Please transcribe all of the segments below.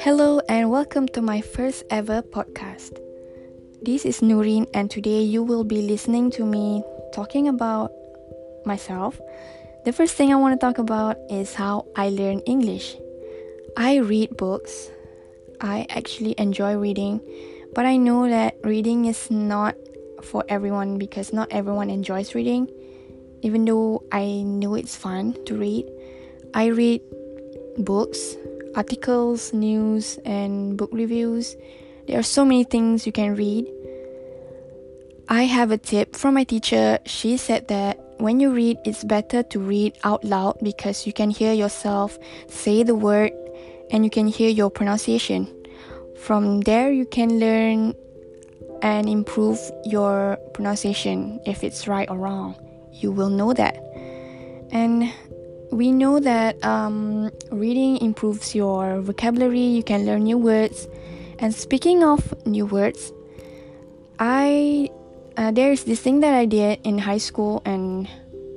Hello and welcome to my first ever podcast. This is Nurin, and today you will be listening to me talking about myself. The first thing I want to talk about is how I learn English. I read books. I actually enjoy reading, but I know that reading is not for everyone because not everyone enjoys reading. Even though I know it's fun to read, I read books articles, news, and book reviews. There are so many things you can read. I have a tip from my teacher. She said that when you read, it's better to read out loud because you can hear yourself say the word and you can hear your pronunciation. From there, you can learn and improve your pronunciation if it's right or wrong. You will know that. And we know that um, reading improves your vocabulary, you can learn new words. And speaking of new words, I uh, there's this thing that I did in high school and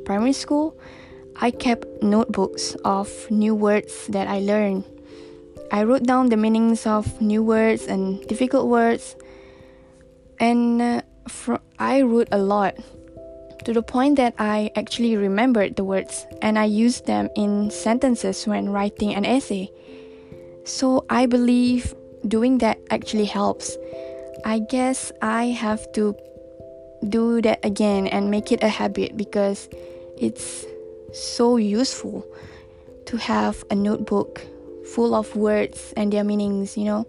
primary school. I kept notebooks of new words that I learned. I wrote down the meanings of new words and difficult words, and uh, fr- I wrote a lot to the point that I actually remembered the words and I used them in sentences when writing an essay. So I believe doing that actually helps. I guess I have to do that again and make it a habit because it's so useful to have a notebook full of words and their meanings, you know.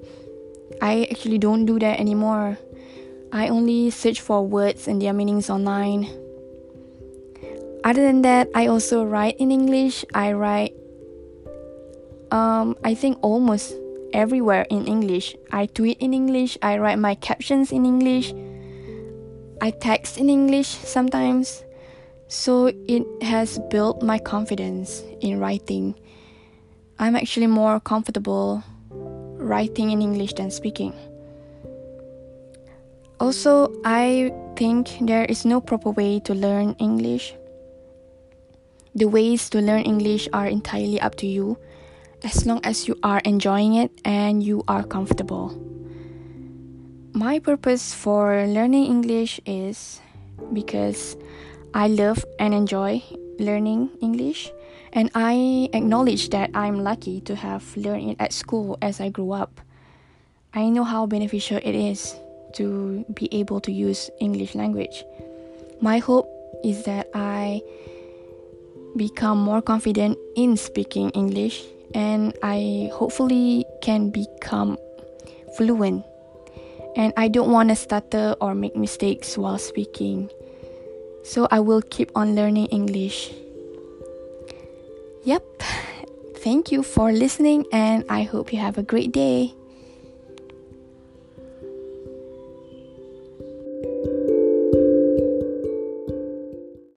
I actually don't do that anymore. I only search for words and their meanings online other than that, I also write in English. I write, um, I think almost everywhere in English. I tweet in English. I write my captions in English. I text in English sometimes. So it has built my confidence in writing. I'm actually more comfortable writing in English than speaking. Also, I think there is no proper way to learn English. The ways to learn English are entirely up to you, as long as you are enjoying it and you are comfortable. My purpose for learning English is because I love and enjoy learning English, and I acknowledge that I'm lucky to have learned it at school as I grew up. I know how beneficial it is to be able to use English language. My hope is that I become more confident in speaking English and I hopefully can become fluent. And I don't want to stutter or make mistakes while speaking. So I will keep on learning English. Yep. Thank you for listening and I hope you have a great day.